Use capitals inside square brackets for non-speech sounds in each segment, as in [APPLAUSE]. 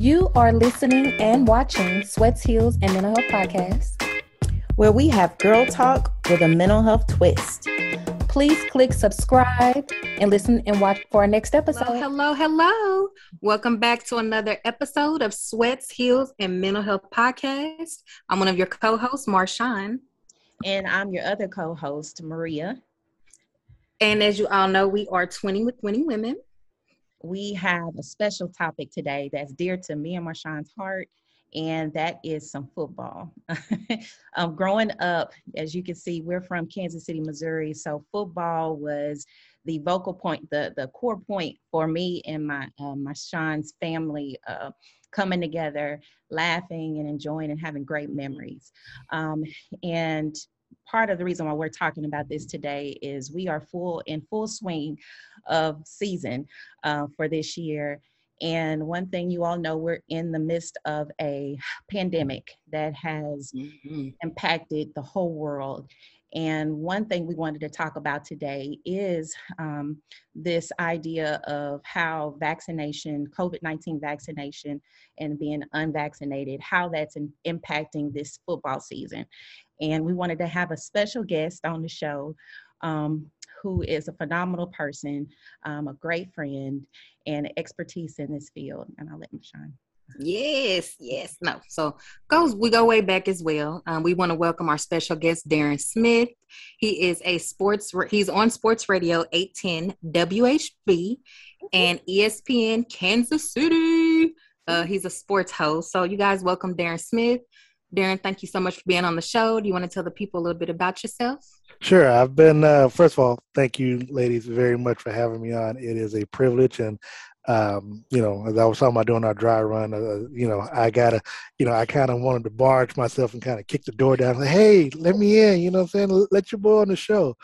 You are listening and watching Sweats, Heels, and Mental Health Podcast, where we have girl talk with a mental health twist. Please click subscribe and listen and watch for our next episode. Hello, hello, hello. Welcome back to another episode of Sweats, Heels, and Mental Health Podcast. I'm one of your co hosts, Marshawn. And I'm your other co host, Maria. And as you all know, we are 20 with Winning Women we have a special topic today that's dear to me and Marshawn's heart, and that is some football. [LAUGHS] um, growing up, as you can see, we're from Kansas City, Missouri, so football was the vocal point, the the core point for me and my uh, Marshawn's family uh, coming together, laughing and enjoying and having great memories. Um, and part of the reason why we're talking about this today is we are full in full swing of season uh, for this year. And one thing you all know, we're in the midst of a pandemic that has mm-hmm. impacted the whole world. And one thing we wanted to talk about today is um, this idea of how vaccination, COVID 19 vaccination, and being unvaccinated, how that's in, impacting this football season. And we wanted to have a special guest on the show um, who is a phenomenal person, um, a great friend, and expertise in this field. And I'll let him shine. Yes, yes, no. So goes we go way back as well. Um, we want to welcome our special guest Darren Smith. He is a sports. He's on Sports Radio 810 WHB and ESPN Kansas City. Uh, he's a sports host. So you guys welcome Darren Smith. Darren, thank you so much for being on the show. Do you want to tell the people a little bit about yourself? Sure. I've been, uh, first of all, thank you, ladies, very much for having me on. It is a privilege. And, um, you know, as I was talking about doing our dry run, uh, you know, I got to, you know, I kind of wanted to barge myself and kind of kick the door down. Like, hey, let me in. You know what I'm saying? Let your boy on the show.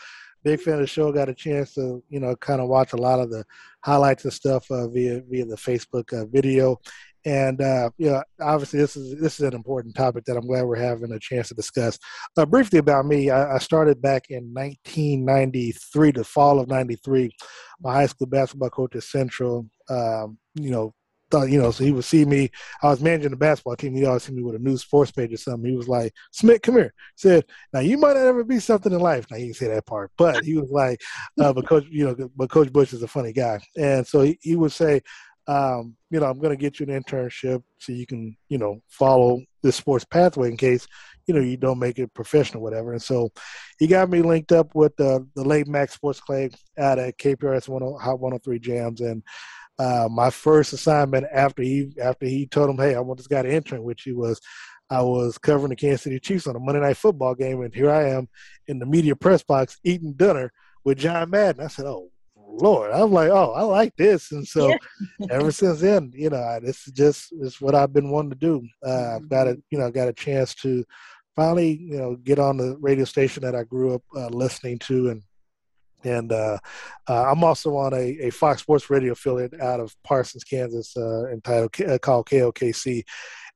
Big fan of the show. Got a chance to, you know, kind of watch a lot of the highlights and stuff uh, via via the Facebook uh, video, and uh, you know, obviously, this is this is an important topic that I'm glad we're having a chance to discuss. Uh, briefly about me, I, I, started back in 1993, the fall of '93. My high school basketball coach at Central, um, you know, thought you know, so he would see me. I was managing the basketball team. He always see me with a new sports page or something. He was like, "Smith, come here." He said, "Now you might not ever be something in life." Now he didn't say that part, but he was like, uh, "But coach, you know, but Coach Bush is a funny guy," and so he, he would say, um, you know, I'm going to get you an internship so you can, you know, follow this sports pathway in case, you know, you don't make it professional, whatever. And so he got me linked up with uh, the late Max Sports Clay out at KPRS 10, Hot 103 Jams. And uh, my first assignment after he after he told him, hey, I want this guy to intern, which he was, I was covering the Kansas City Chiefs on a Monday night football game, and here I am in the media press box eating dinner with John Madden. I said, oh Lord, I'm like, oh, I like this, and so yeah. [LAUGHS] ever since then, you know, this is just is what I've been wanting to do. Uh, I've got a, mm-hmm. you know, got a chance to finally, you know, get on the radio station that I grew up uh, listening to, and and uh, uh, I'm also on a, a, Fox Sports Radio affiliate out of Parsons, Kansas, uh, entitled uh, called KOKC,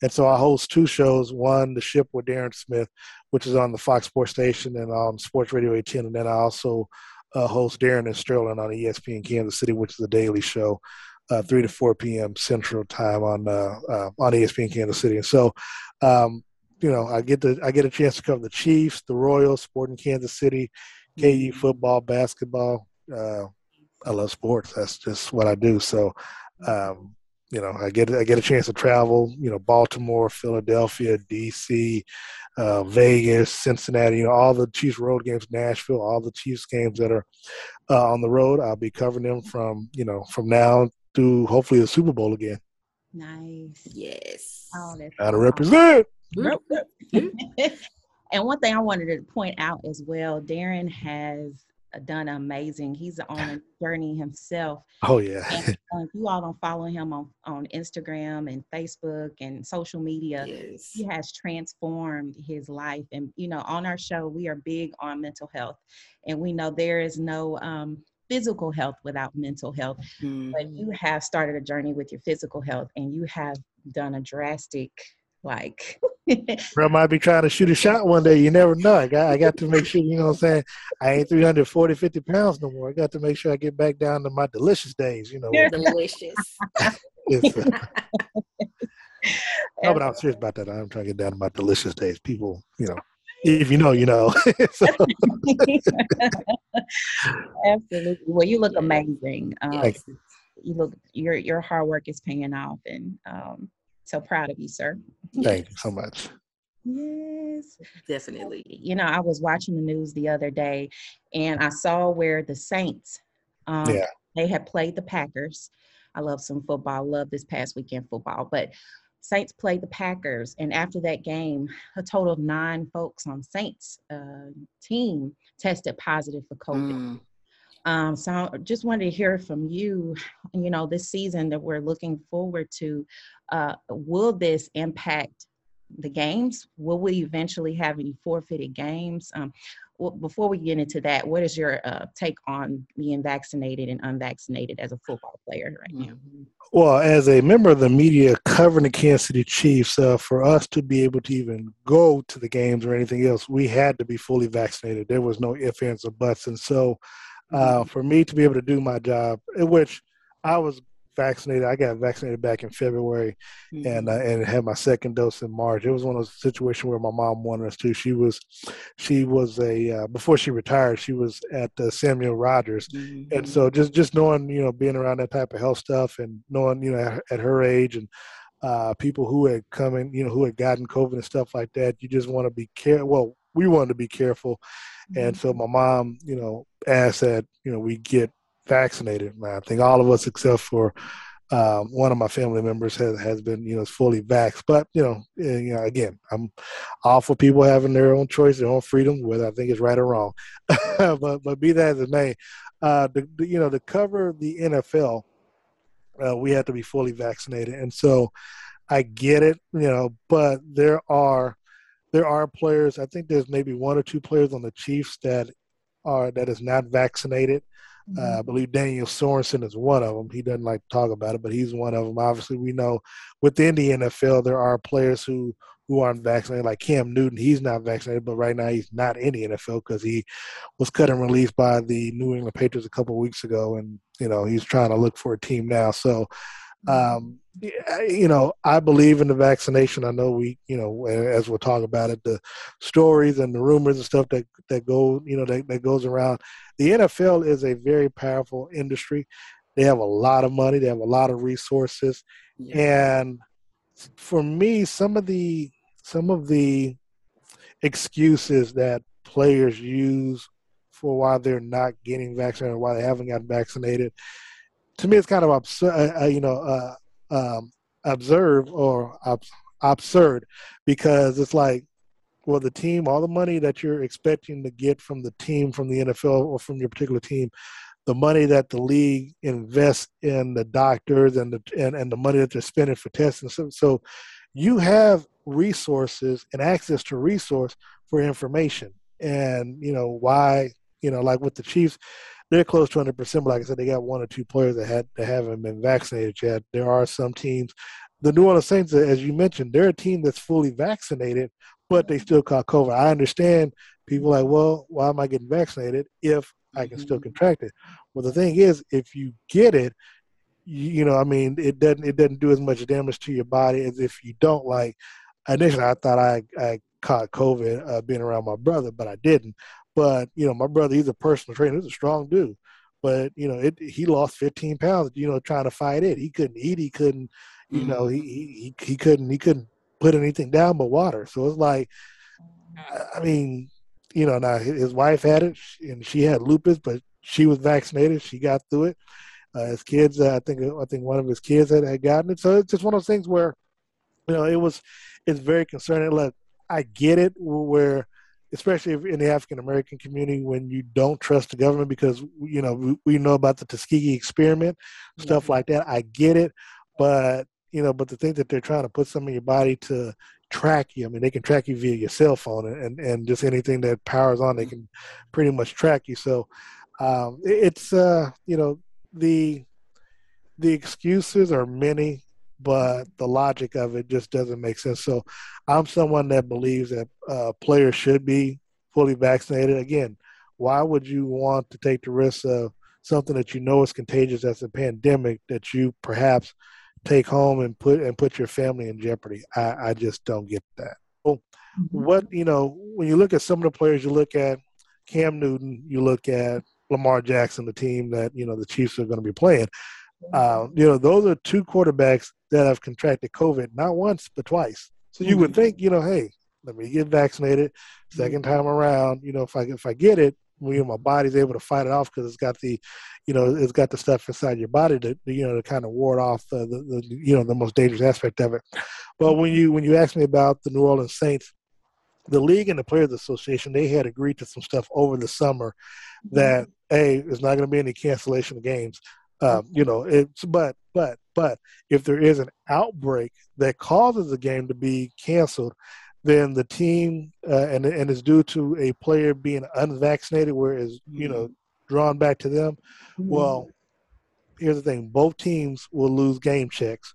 and so I host two shows. One, The Ship with Darren Smith, which is on the Fox Sports station and on Sports Radio 810, and then I also uh, host Darren and Sterling on ESPN Kansas City, which is a daily show, uh, three to four p.m. Central Time on on ESPN Kansas City. And so, um, you know, I get the I get a chance to cover the Chiefs, the Royals, Sporting Kansas City, KU football, basketball. Uh, I love sports. That's just what I do. So, um, you know, I get I get a chance to travel. You know, Baltimore, Philadelphia, D.C., uh, Vegas, Cincinnati. You know, all the Chiefs road games, Nashville, all the Chiefs games that are uh, on the road. I'll be covering them from you know from now through hopefully the Super Bowl again. Nice. Yes. Oh, Gotta represent. [LAUGHS] [LAUGHS] and one thing I wanted to point out as well, Darren has done amazing. He's on a journey himself. Oh yeah. and, uh, if you all don't follow him on on Instagram and Facebook and social media, yes. he has transformed his life. And you know, on our show, we are big on mental health, and we know there is no um, physical health without mental health. Mm-hmm. But you have started a journey with your physical health, and you have done a drastic like [LAUGHS] Bro might be trying to shoot a shot one day. You never know. I got I got to make sure, you know what I'm saying? I ain't 340, 50 pounds no more. I got to make sure I get back down to my delicious days, you know. [LAUGHS] Delicious. [LAUGHS] No, but I'm serious about that. I'm trying to get down to my delicious days. People, you know, if you know, you know. Absolutely. Well, you look amazing. Um, Thank you look your your hard work is paying off, and um, so proud of you, sir. thank you so much. Yes. Definitely. You know, I was watching the news the other day, and I saw where the Saints, um, Yeah. they had played the Packers. I love some football. Love this past weekend football, but Saints played the Packers, and after that game, a total of nine folks on Saints uh, team tested positive for COVID. Mm. Um, so I just wanted to hear from you, you know, this season that we're looking forward to, uh, will this impact the games? Will we eventually have any forfeited games? Um, well, before we get into that, what is your uh, take on being vaccinated and unvaccinated as a football player right now? Mhm. Well, as a member of the media covering the Kansas City Chiefs, uh, for us to be able to even go to the games or anything else, we had to be fully vaccinated. There was no ifs, ands, or buts. And so, uh, for me to be able to do my job, in which I was vaccinated, I got vaccinated back in February and uh, and had my second dose in March. It was one of those situations where my mom wanted us to. She was, she was a uh, before she retired, she was at uh, Samuel Rodgers, Mhm. and so just just knowing you know being around that type of health stuff and knowing you know at, at her age and uh, people who had come in you know who had gotten COVID and stuff like that, you just want to be care. Well, we wanted to be careful, and so my mom you know asked that you know we get vaccinated. And I think all of us except for um, one of my family members has has been you know fully vaxxed. But you know, eh, you know, again, I'm all for people having their own choice, their own freedom, whether I think it's right or wrong. [LAUGHS] but but be that as it may, uh, the, the, you know, to cover the NFL, uh, we have to be fully vaccinated, and so I get it, you know, but there are there are players. I think there's maybe one or two players on the Chiefs that are that is not vaccinated. Uh, I believe Daniel Sorensen is one of them. He doesn't like to talk about it, but he's one of them. Obviously, we know within the NFL there are players who who aren't vaccinated, like Cam Newton. He's not vaccinated, but right now he's not in the NFL because he was cut and released by the New England Patriots a couple of weeks ago, and you know he's trying to look for a team now. So, um, you know, I believe in the vaccination. I know we, you know, as we'll talk about it, the stories and the rumors and stuff that that go, you know, that, that goes around. The NFL is a very powerful industry. They have a lot of money. They have a lot of resources, Yeah. and for me, some of the some of the excuses that players use for why they're not getting vaccinated or why they haven't gotten vaccinated, to me, it's kind of absurd. Uh, you know, uh, um, observe or ab- absurd because it's like, well, the team, all the money that you're expecting to get from the team, from the NFL or from your particular team, the money that the league invests in the doctors and the and, and the money that they're spending for testing. So, so you have resources and access to resource for information. And you know why? You know, like with the Chiefs, they're close to 100. percent But like I said, they got one or two players that had that haven't been vaccinated yet. There are some teams. The New Orleans Saints, as you mentioned, they're a team that's fully vaccinated, but they still caught COVID. I understand people like, well, why am I getting vaccinated if I can still Mhm. contract it? Well, the thing is, if you get it, you, you know, I mean, it doesn't it doesn't do as much damage to your body as if you don't. Like initially, I thought I I caught COVID uh, being around my brother, but I didn't. But you know, my brother, he's a personal trainer. He's a strong dude. But you know, it he lost 15 pounds. You know, trying to fight it. He couldn't eat. He couldn't. You know, he he he couldn't he couldn't put anything down but water. So it's like, I- mean, you know, now his his wife had it and she had lupus, but she was vaccinated. She got through it. Uh, his kids, uh, I think, I think one of his kids had, had gotten it. So it's just one of those things where, you know, it was, it's very concerning. Look, I get it where, especially if in the African American community, when you don't trust the government because you know we, we know about the Tuskegee experiment, stuff like that. I get it, but you know, but the thing that they're trying to put some in your body to track you. I mean, they can track you via your cell phone and and, and just anything that powers on, they can pretty much track you. So um, it's uh, you know the the excuses are many, but the logic of it just doesn't make sense. So I'm someone that believes that uh, players should be fully vaccinated. Again, why would you want to take the risk of something that you know is contagious as a pandemic that you perhaps take home and put and put your family in jeopardy. I, I just don't get that. Well, Mm-hmm. what you know when you look at some of the players, you look at Cam Newton, you look at Lamar Jackson, the team that you know the Chiefs are going to be playing. Uh, you know, those are two quarterbacks that have contracted COVID, not once but twice. So you would mm-hmm. think, you know, hey, let me get vaccinated. 2nd mm-hmm. time around, you know, if I if I get it, you know, my body's able to fight it off because it's got the, you know, it's got the stuff inside your body to, you know, to kind of ward off the, the, the you know, the most dangerous aspect of it. But when you when you ask me about the New Orleans Saints, the league and the Players Association, they had agreed to some stuff over the summer mm-hmm. that a there's not going to be any cancellation of games. Um, you know, it's but but but if there is an outbreak that causes the game to be canceled, then the team uh, and and is due to a player being unvaccinated, where is you know drawn back to them. Well, here's the thing: both teams will lose game checks.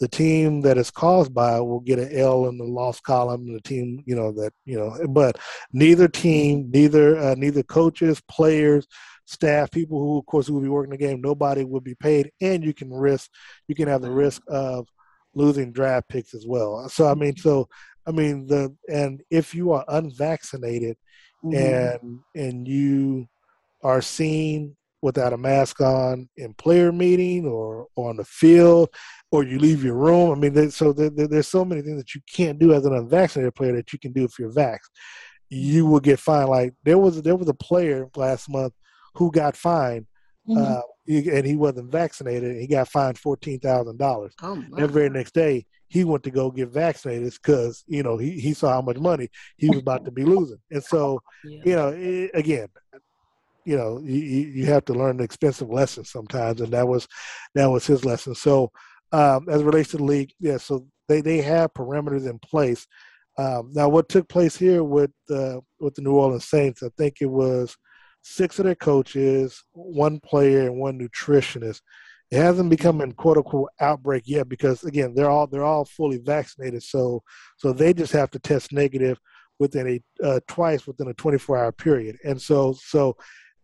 The team that is caused by it will get an L in the loss column, and the team, you know, that you know, but neither team, neither uh, neither coaches, players, staff, people who, of course, who will be working the game, nobody will be paid, and you can risk, you can have the risk of losing draft picks as well. So I mean, so I mean the and if you are unvaccinated Mm-hmm. and and you are seen without a mask on in player meeting or, or on the field or you leave your room i mean so there, there- there's so many things that you can't do as an unvaccinated player that you can do if you're vaxxed you will get fined like there was there was a player last month who got fined Mm-hmm. uh, and he wasn't vaccinated and he got fined $14000 Oh, the very next day he went to go get vaccinated because you know he, he saw how much money he was about to be losing. And so yeah. you know it, again you know you, you have to learn the expensive lessons sometimes and that was that was his lesson. So um, as it relates to the league yeah so they they have parameters in place. Um, now what took place here with uh, with the new orleans saints i think it was six of their coaches one player and one nutritionist. It hasn't become a quote unquote outbreak yet because again they're all they're all fully vaccinated. So so they just have to test negative within a uh, twice within a 24 hour period. And so so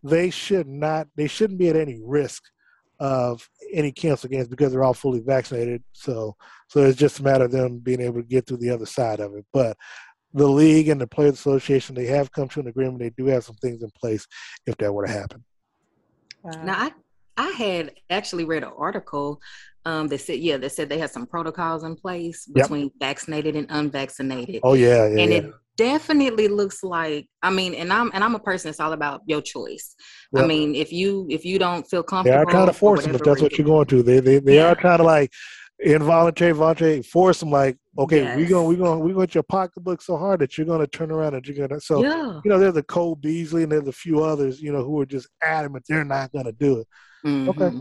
they should not they shouldn't be at any risk of any cancel games because they're all fully vaccinated. So so it's just a matter of them being able to get through the other side of it. But the league and the players association they have come to an agreement they do have some things in place if that were to happen Wow. Now I I had actually read an article um, that said yeah that said they had some protocols in place Yep. between vaccinated and unvaccinated, oh yeah yeah, and yeah. it definitely looks like I mean, and I'm and I'm a person that's all about your choice. I mean, if you if you don't feel they comfortable, are trying to for force them if that's what you're going to they they, they Yeah. are kind of like involuntary voluntary force them like okay we're gonna we're going to, we're going to hit your pocketbook so hard that you're going to turn around and you're going to so yeah. you know, there's the Cole Beasley and there's a few others, you know, who are just adamant they're not going to do it. Mhm. Okay.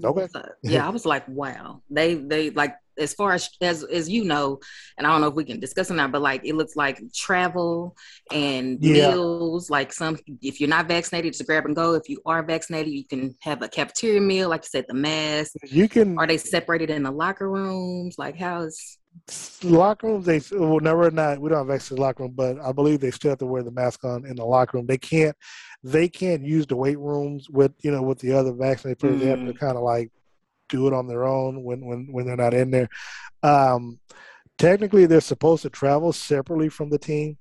So, yeah, I was like, wow. They they like as far as as as you know, and I don't know if we can discuss it now, but like it looks like travel and Yeah. meals. Like some, if you're not vaccinated, just grab and go. If you are vaccinated, you can have a cafeteria meal, like you said, the mask. You can Are they separated in the locker rooms? Like how's locker rooms. They well, never not. We don't have access to the locker room, but I believe they still have to wear the mask on in the locker room. They can't. They can't use the weight rooms with you know with the other vaccinated players. They have to Mm. kind of like do it on their own when when when they're not in there. Um, technically, they're supposed to travel separately from the team.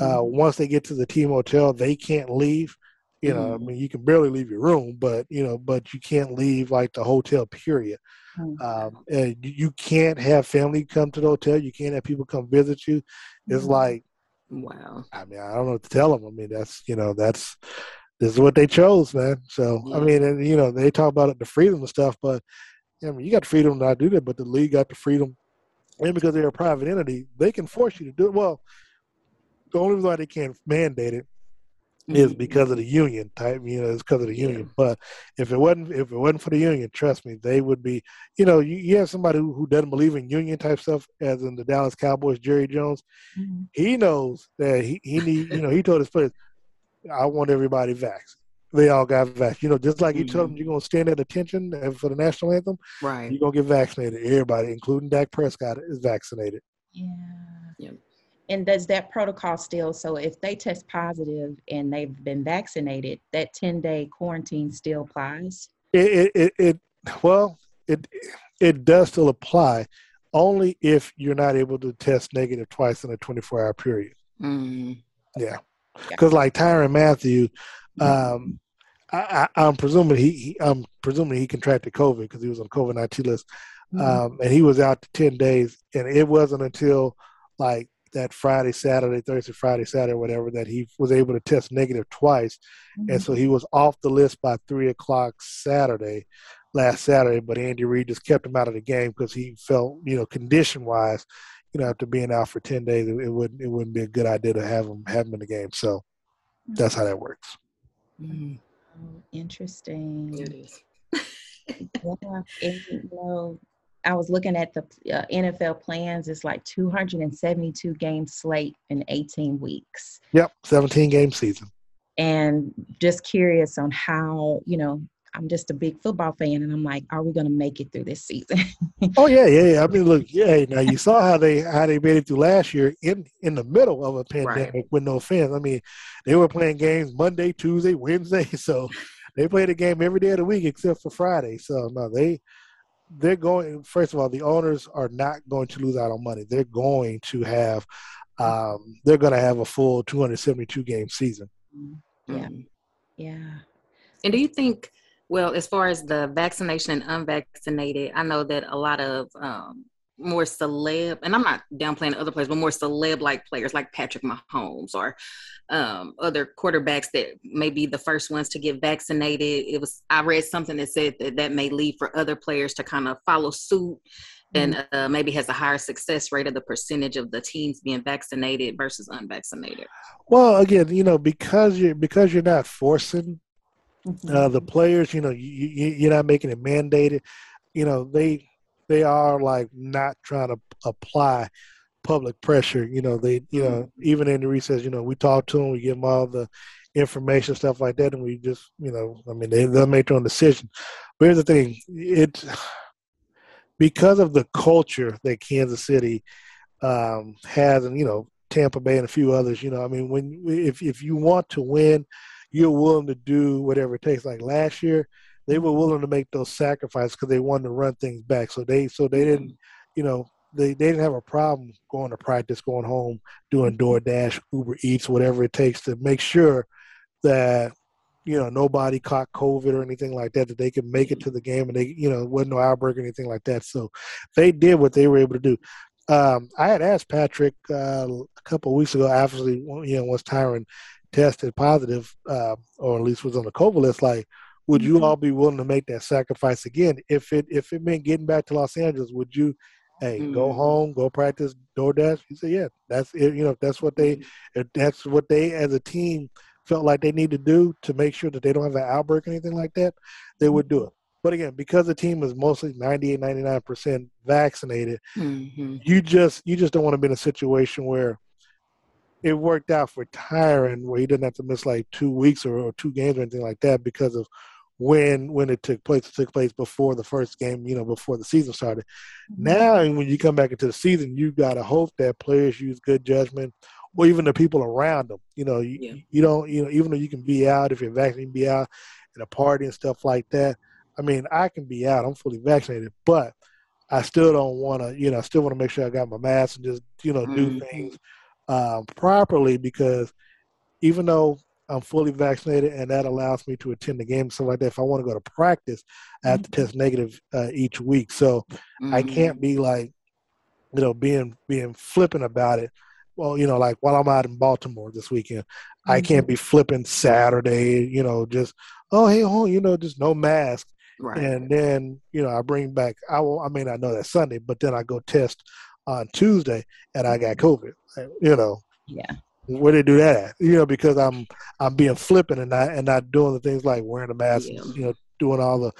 uh, once they get to the team hotel, they can't leave. You know, I Mhm. mean, you can barely leave your room, but you know, but you can't leave like the hotel. Period. Mhm. Um, and you- can't have family come to the hotel. You can't have people come visit you. It's Mhm. like, wow? I mean, I don't know what to tell them. I mean, that's you know, that's this is what they chose, man. So I mean, and you know, they talk about it, the freedom and stuff, but I mean, you got the freedom to not do that, but the league got the freedom, and because they're a private entity, they can force you to do it. Well, the only reason why they can't mandate it is Mhm. because of the union type. You know, it's because of the Yeah. union. But if it wasn't, if it wasn't for the union, trust me, they would be. You know, you, you have somebody who, who doesn't believe in union type stuff, as in the Dallas Cowboys, Jerry Jones. Mhm. He knows that he he need. You know, he told his players, "I want everybody vaxxed." They all got vaxxed. You know, just like he told them, you're gonna stand at attention for the national anthem. right. You're gonna get vaccinated. Everybody, including Dak Prescott, is vaccinated. Yeah. Yep. And does that protocol still, so if they test positive and they've been vaccinated, that 10 day quarantine still applies? It, it, it, it well, it it does still apply, only if you're not able to test negative twice in a 24 hour period. Mm. Yeah, because like Tyrann Mathieu, um, I, am presuming he, he, I'm presuming he contracted COVID because he was on COVID 19 list, mm-hmm. um, and he was out to 10 days, and it wasn't until like that Friday, Saturday, Thursday, Friday, Saturday, whatever, that he was able to test negative twice. Mm-hmm. And so he was off the list by three o'clock Saturday, last Saturday. But Andy Reid just kept him out of the game because he felt, you know, condition wise, you know, after being out for ten days, it, it, wouldn't it wouldn't be a good idea to have him have him in the game. So that's how that works. Mm-hmm. Oh, interesting. It is. [LAUGHS] yeah, and, you know, I was looking at the uh, NFL plans. It's like 272 game slate in 18 weeks. Yep, 17 game season. And just curious on how you know. I'm just a big football fan, and I'm like, are we going to make it through this season? [LAUGHS] oh yeah, yeah, yeah. I mean, look, yeah. Now you saw how they how they made it through last year in in the middle of a pandemic right. with no fans. I mean, they were playing games Monday, Tuesday, [LAUGHS] Wednesday, so they played a game every day of the week except for Friday. So no, they they're going first of all the owners are not going to lose out on money. They're going to have um, they're going to have a full 272 game season. Yeah. Mm-hmm. yeah. And do you think well as far as the vaccination and unvaccinated i know that a lot of um, more celeb, and I'm not downplaying other players, but more celeb like players like Patrick Mahomes or um, other quarterbacks that may be the first ones to get vaccinated. It was I read something that said that that may lead for other players to kind of follow suit and mm-hmm. uh, maybe has a higher success rate of the percentage of the teams being vaccinated versus unvaccinated. Well, again, you know, because you're because you're not forcing mm-hmm. uh, the players, you know, you, you, you're not making it mandated. You know, they they are like not trying to apply public pressure. You know, they, you know, mm-hmm. even in the recess, you know, we talk to them, we give them all the information, stuff like that, and we just, you know, I mean, they, they'll make their own decision. But here's the thing: it because of the culture that Kansas City um, has, and you know, Tampa Bay and a few others. You know, I mean, when if if you want to win, you're willing to do whatever it takes. Like last year, they were willing to make those sacrifices because they wanted to run things back. So they so they didn't, you know, they, they didn't have a problem going to practice, going home, doing DoorDash, Uber Eats, whatever it takes to make sure that you know nobody caught COVID or anything like that. That they could make it to the game and they you know wasn't no outbreak or anything like that. So they did what they were able to do. Um, I had asked Patrick uh, a couple of weeks ago, after you know once Tyrann tested positive, uh, or at least was on the COVID list, like would you mm-hmm. all be willing to make that sacrifice again if it if it meant getting back to Los Angeles? Would you, hey, mm-hmm. go home, go practice DoorDash? He said, yeah, that's it. You know, if that's what they, mm-hmm. if that's what they as a team felt like they need to do to make sure that they don't have an outbreak or anything like that, they would do it. But again, because the team is mostly 98, 99% vaccinated, mm-hmm. you just you just don't want to be in a situation where it worked out for Tyrann where he didn't have to miss like two weeks or, or two games or anything like that because of when when it took place. It took place before the first game, you know, before the season started. Mm-hmm. Now, when you come back into the season, you got to hope that players use good judgment, or even the people around them. You know, you, yeah. you don't, you know, even though you can be out if you're vaccinated, be out at a party and stuff like that. I mean, I can be out. I'm fully vaccinated, but I still don't want to, you know, I still want to make sure I got my mask and just, you know, do mm-hmm. things um, properly because even though I'm fully vaccinated, and that allows me to attend the game, stuff like that. If I want to go to practice, I have to mm-hmm. test negative uh, each week. So mm-hmm. I can't be like, you know, being being flippant about it. Well, you know, like while I'm out in Baltimore this weekend, mm-hmm. I can't be flipping Saturday. You know, just oh hey, oh, you know, just no mask. Right. And then you know, I bring back. I will. I may not know that Sunday, but then I go test on Tuesday, and I got mm-hmm. COVID. You know. Yeah where they do that at? You know, because I'm I'm being flippant and not and not doing the things like wearing a mask, yeah. you know, doing all the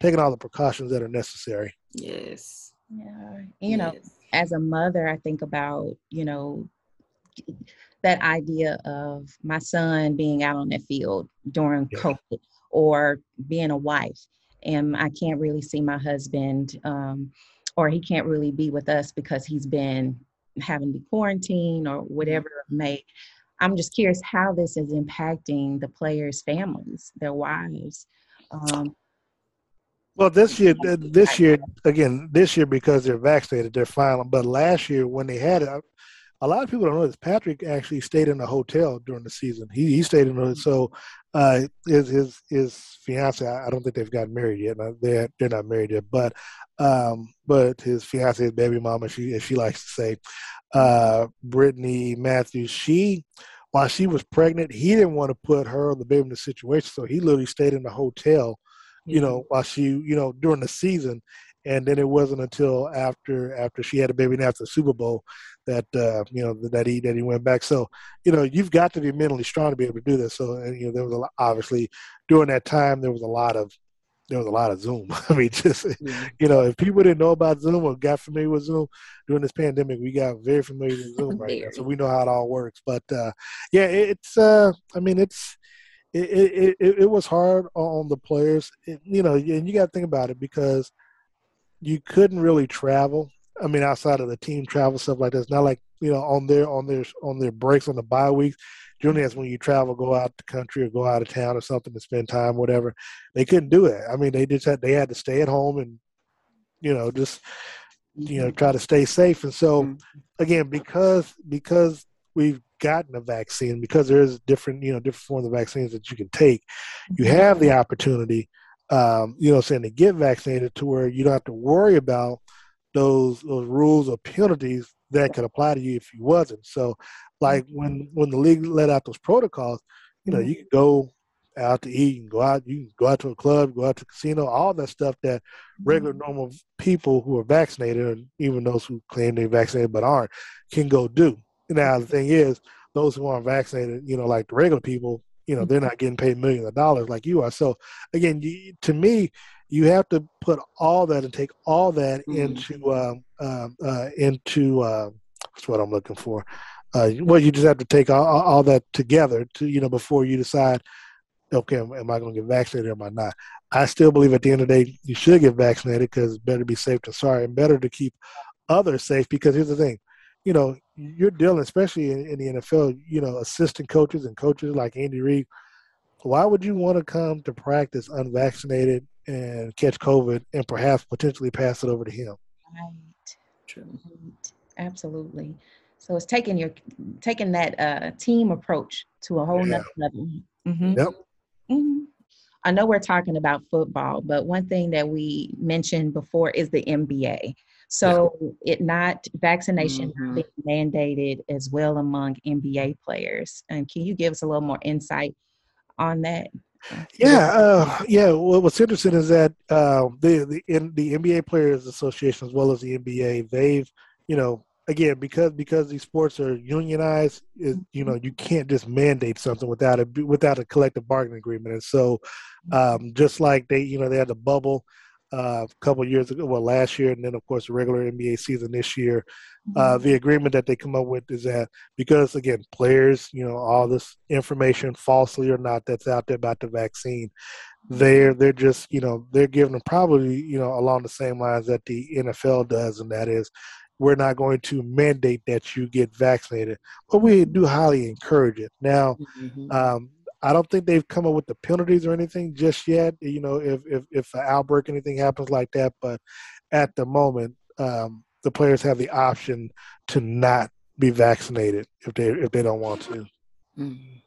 taking all the precautions that are necessary. Yes. Yeah. You yes. know, as a mother, I think about, you know, that idea of my son being out on the field during yeah. COVID or being a wife and I can't really see my husband um, or he can't really be with us because he's been having to be quarantined or mm-hmm. whatever may i'm just curious how this is impacting the players families their wives um, Well, this year, this year again, this year because they're vaccinated, they're fine. But last year when they had it, a lot of people don't know this. Patrick actually stayed in a hotel during the season. He he stayed in a so uh, his his his fiance. I don't think they've gotten married yet. They're they're not married yet, but um, but his fiance, his baby mama, she as she likes to say, uh, Brittany Matthews. She while she was pregnant, he didn't want to put her or the baby in the situation, so he literally stayed in the hotel. You know, while she you know during the season, and then it wasn't until after after she had a baby and after the Super Bowl that uh, you know that he that he went back. So you know you've got to be mentally strong to be able to do this. So and, you know there was a lot, obviously during that time there was a lot of there was a lot of Zoom. [LAUGHS] I mean, just yeah. you know, if people didn't know about Zoom or got familiar with Zoom during this pandemic, we got very familiar with Zoom right now, so we know how it all works. But uh, yeah, it's uh, I mean, it's it, it, it, it was hard on the players, it, you know, and you got to think about it because you couldn't really travel. I mean, outside of the team travel stuff like that, it's not like you know on their on their on their breaks on the bye weeks. Generally, that's when you travel, go out the country or go out of town or something to spend time, whatever. They couldn't do it. I mean, they just had they had to stay at home and you know just you know try to stay safe. And so mm-hmm. again, because because we've gotten a vaccine, because there is different you know different forms of vaccines that you can take, you mm-hmm. have the opportunity um, you know, saying to get vaccinated to where you don't have to worry about those those rules or penalties that could apply to you if you wasn't. So, like when when the league let out those protocols, you know, you can go out to eat, and go out, you can go out to a club, go out to a casino, all that stuff that regular normal people who are vaccinated, and even those who claim they're vaccinated but aren't, can go do. Now the thing is, those who aren't vaccinated, you know, like the regular people, you know they're not getting paid millions of dollars like you are. So again you, to me you have to put all that and take all that mm-hmm. into um, um, uh, into uh, that's what i'm looking for? Uh, well you just have to take all, all, that together to you know before you decide okay am, am i going to get vaccinated or am i not? I still believe at the end of the day you should get vaccinated because better to be safe than sorry and better to keep others safe because here's the thing you know, you're dealing, especially in, in, the NFL, you know, assistant coaches and coaches like Andy Reid. Why would you want to come to practice unvaccinated and catch COVID and perhaps potentially pass it over to him? Right. True. Right. Absolutely. So it's taking your taking that uh, team approach to a whole yeah. level. Mm-hmm. Yep. Mm-hmm. I know we're talking about football, but one thing that we mentioned before is the NBA. So it not vaccination mm-hmm. being mandated as well among NBA players. And can you give us a little more insight on that? Yeah, uh, yeah. Well, what's interesting is that uh, the the in, the NBA Players Association as well as the NBA, they've you know again because because these sports are unionized, it, you know you can't just mandate something without a without a collective bargaining agreement. And so, um, just like they you know they had the bubble uh, a couple years ago, well, last year, and then of course the regular NBA season this year. Uh, mm-hmm. the agreement that they come up with is that because again, players, you know, all this information, falsely or not, that's out there about the vaccine, they're they're just you know they're giving them probably you know along the same lines that the NFL does, and that is we're not going to mandate that you get vaccinated, but we do highly encourage it. Now, mm-hmm. um, I don't think they've come up with the penalties or anything just yet. You know, if if if an outbreak anything happens like that, but at the moment, um, the players have the option to not be vaccinated if they if they don't want to. Mm-hmm.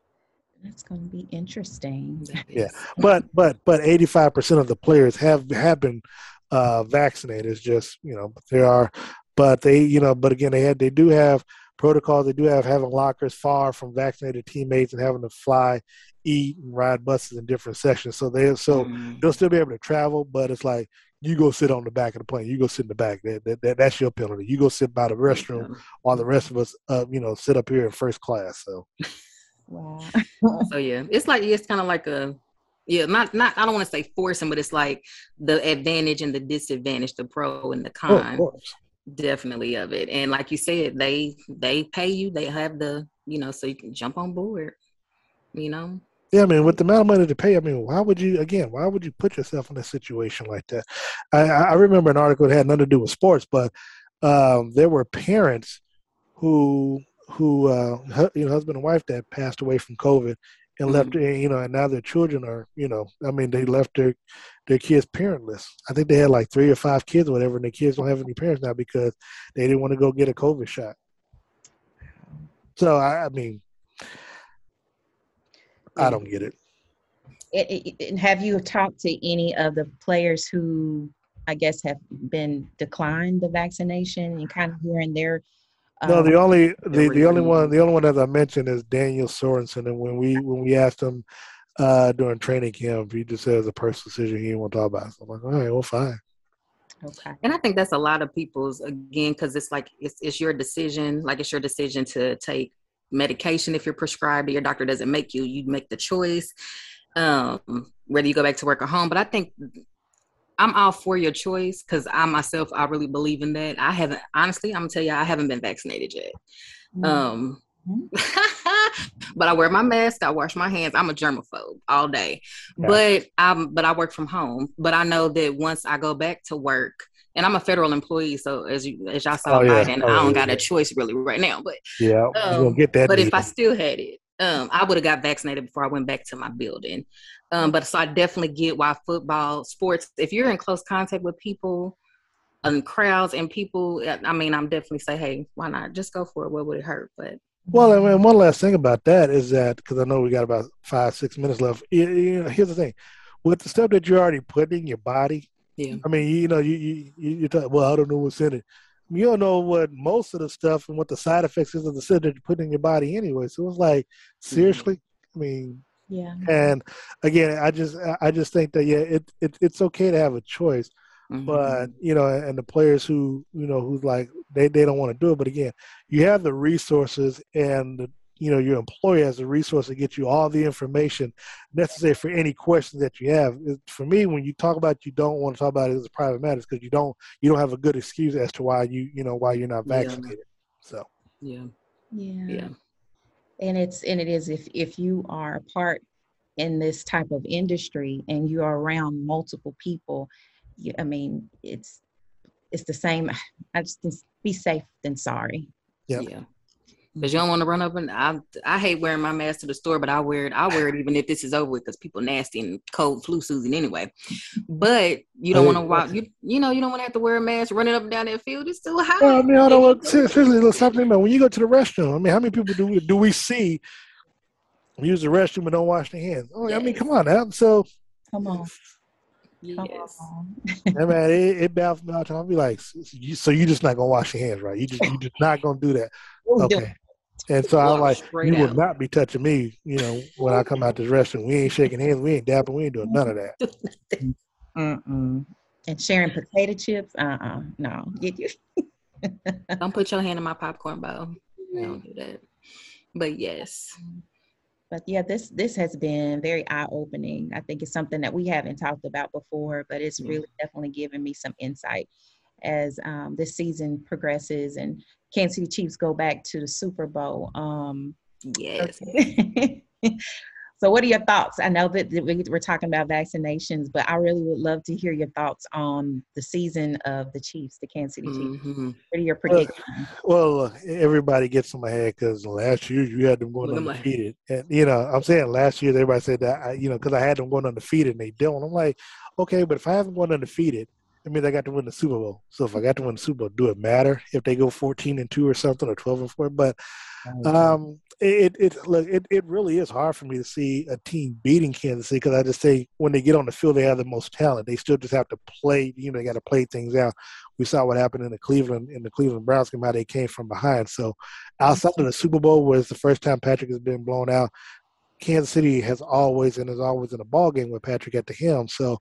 That's going to be interesting. Yeah, but but but eighty five percent of the players have have been uh, vaccinated. It's just you know there are, but they you know but again they had they do have protocols they do have having lockers far from vaccinated teammates and having to fly, eat, and ride buses in different sections. So they so mm. they'll still be able to travel, but it's like you go sit on the back of the plane. You go sit in the back. That, that, that that's your penalty. You go sit by the restroom while the rest of us, uh, you know, sit up here in first class. So. Wow. [LAUGHS] so yeah, it's like it's kind of like a yeah, not not I don't want to say forcing, but it's like the advantage and the disadvantage, the pro and the oh, con. Oh, definitely of it and like you said they they pay you they have the you know so you can jump on board you know yeah, I mean, with the amount of money to pay, I mean, why would you again? Why would you put yourself in a situation like that? I, I remember an article that had nothing to do with sports, but um, there were parents who who uh, you know husband and wife that passed away from COVID, and left you know and now their children are you know i mean they left their their kids parentless i think they had like three or five kids or whatever and their kids don't have any parents now because they didn't want to go get a covid shot so i, I mean i don't get it. It, it, it- have you talked to any of the players who I guess have been declined the vaccination and kind of hearing their no um, the only the, the only one the only one that i mentioned is daniel sorensen and when we when we asked him uh during training camp he just says a personal decision he didn't want to talk about it. so i'm like all right well fine okay And I think that's a lot of people's again because it's like it's it's your decision. Like it's your decision to take medication if you're prescribed or your doctor doesn't make you. You make the choice um, whether you go back to work or home. But I think I'm all for your choice because I myself I really believe in that. I haven't honestly. I'm gonna tell you I haven't been vaccinated yet. Um, [LAUGHS] but I wear my mask. I wash my hands. I'm a germaphobe all day. Yeah. But I'm but I work from home. But I know that once I go back to work, and I'm a federal employee, so as you as y'all saw Oh, yeah. Biden, Oh, I don't yeah, got a choice really right now. But yeah Um, get that but if I still had it, um, I would have got vaccinated before I went back to my building. Um, but so I definitely get why football, sports, if you're in close contact with people and crowds and people, I mean, I'm definitely say, hey, why not just go for it? What would it hurt? But Well, I mean, one last thing about that is that because I know we got about five, six minutes left. You, know, here's the thing: with the stuff that you're already putting in your body, yeah, I mean, you know, you you you you talk, well, I don't know what's in it. You don't know what most of the stuff and what the side effects is of the stuff that you put in your body anyway. So it's like, seriously, I mean, yeah and again, I just I- I just think that yeah, it, it it's okay to have a choice, Mhm. but you know, and the players who you know who's like they they don't want to do it, but again, you have the resources and the, you know your employer has the resource to get you all the information necessary for any questions that you have. It- For me, when you talk about you don't want to talk about it as a private matter, because you don't you don't have a good excuse as to why you you know why you're not Yeah. vaccinated. So yeah, yeah yeah, and it's and it is if if you are a part in this type of industry and you are around multiple people you, i mean it's it's the same [SIGHS] i just think be safe than sorry Yep. yeah. Because you don't want to run up and I I hate wearing my mask to the store, but I wear it. I wear it even if this is over with because people nasty and cold flu season anyway. But you don't want to walk. You you know you don't want to have to wear a mask running up and down that field. It's still hot. well, I mean, I don't want Seriously, let's stop thinking about when you go to the restroom. I mean, how many people do we, do we see use the restroom and don't wash their hands? Oh, I mean, come on now. So come on come Yes. on I mean, it, it baffles me all the time. I'll be like, so you, so you just not gonna wash your hands, right? You just you just not gonna do that, What we doing? okay? And so I'm like, straight you will not be touching me, you know, when I come out this restroom. We ain't shaking hands, we ain't dapping, we ain't doing none of that. [LAUGHS] Mm-mm. and sharing potato chips uh-uh no get you [LAUGHS] Don't put your hand in my popcorn bowl. Don't do that. But yes. but yeah this this has been very eye-opening i think it's something that we haven't talked about before but it's Yeah. really definitely given me some insight as um, this season progresses and kansas city chiefs go back to the super bowl. Um, Yes. [LAUGHS] so what are your thoughts? I know that that we- we're talking about vaccinations but i really would love to hear your thoughts on the season of the chiefs the kansas city chiefs. Mhm. what are your predictions? well, look, everybody gets in my head because last year you had them going Look at my- undefeated, and you know, I'm saying last year everybody said that, I, you know, because I had them going undefeated and they don't. I'm like, okay, but if I have them going undefeated, it means I got to win the Super Bowl. So if I got to win the Super Bowl, do it matter if they go 14 and two or something or 12 and four? But Um, it it look it, it really is hard for me to see a team beating Kansas City because I just say when they get on the field they have the most talent. They still just have to play. You know, they got to play things out. We saw what happened in the Cleveland in the Cleveland Browns game how they came from behind. So outside of the Super Bowl, where it's the first time Patrick has been blown out, Kansas City has always and is always in a ball game with Patrick at the helm. So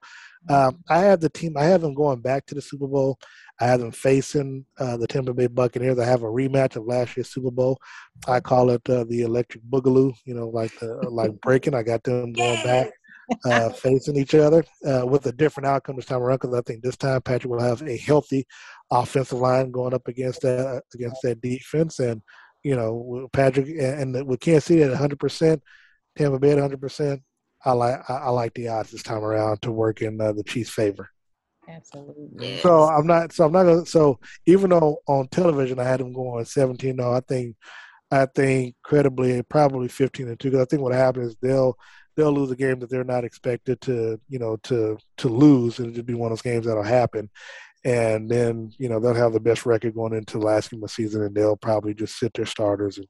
um, I have the team. I have them going back to the Super Bowl. I have them facing uh, the Tampa Bay Buccaneers. I have a rematch of last year's Super Bowl. I call it uh, the Electric Boogaloo. You know, like the like breaking. I got them going back, uh, facing each other uh, with a different outcome this time around. Because I think this time Patrick will have a healthy offensive line going up against that against that defense, and you know Patrick and, and with Kansas City at 100 percent, Tampa Bay at 100 percent. I like I, I like the odds this time around to work in uh, the Chiefs' favor. absolutely So I'm not. So I'm not gonna. So even though on television I had them going 17, no, I think I think credibly probably 15 and two. Because I think what happens is they'll they'll lose a game that they're not expected to you know to to lose. And it'll just be one of those games that'll happen, and then you know they'll have the best record going into the last game of the season, and they'll probably just sit their starters, and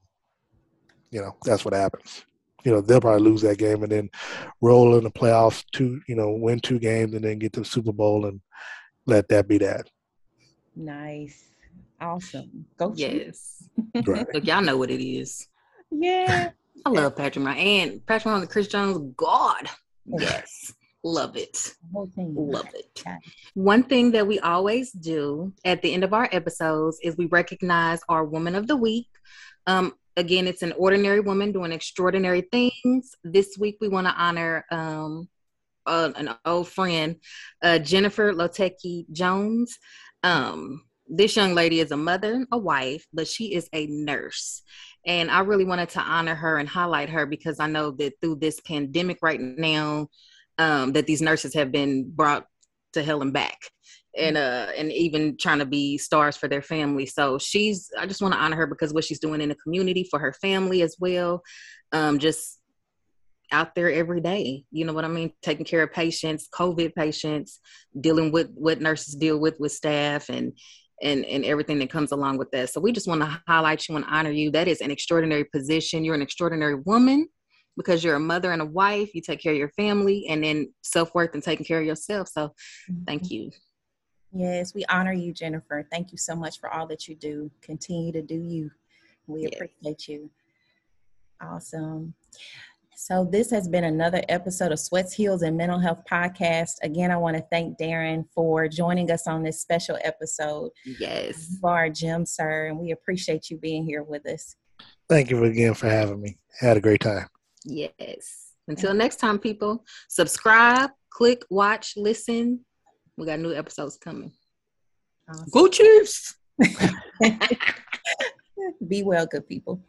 you know that's what happens. You know they'll probably lose that game and then roll in the playoffs, two you know win two games, and then get to the Super Bowl and let that be that. Nice, awesome. Go Yes. Right. [LAUGHS] Look, y'all know what it is. Yeah. I love Patrick Mahomes and Patrick Mahomes and Chris Jones. God, yes, love it. Love it. One thing that we always do at the end of our episodes is we recognize our woman of the week. Um, again, it's an ordinary woman doing extraordinary things. This week, we want to honor um, uh, an old friend, uh, Jennifer Lotecki Jones. Um, this young lady is a mother, a wife, but she is a nurse. And I really wanted to honor her and highlight her because I know that through this pandemic right now, um, that these nurses have been brought to hell and back and uh and even trying to be stars for their family. So she's i just want to honor her because what she's doing in the community for her family as well um just out there every day you know what i mean? Taking care of patients covid patients dealing with what nurses deal with with staff and and and everything that comes along with that. So we just want to highlight you and honor you. That is an extraordinary position. You're an extraordinary woman because you're a mother and a wife. You take care of your family and then self-worth and taking care of yourself. So thank you Yes, we honor you, Jennifer. Thank you so much for all that you do. Continue to do you. We Yes. appreciate you. Awesome. So this has been another episode of Sweats, Heels, and Mental Health Podcast. Again, I want to thank Darren for joining us on this special episode. yes You are a gem, sir, and we appreciate you being here with us. Thank you again for having me. Had a great time. Yes. Until next time, people, subscribe, click, watch, listen. We got new episodes coming. Awesome. Go Chiefs! [LAUGHS] Be well, good people.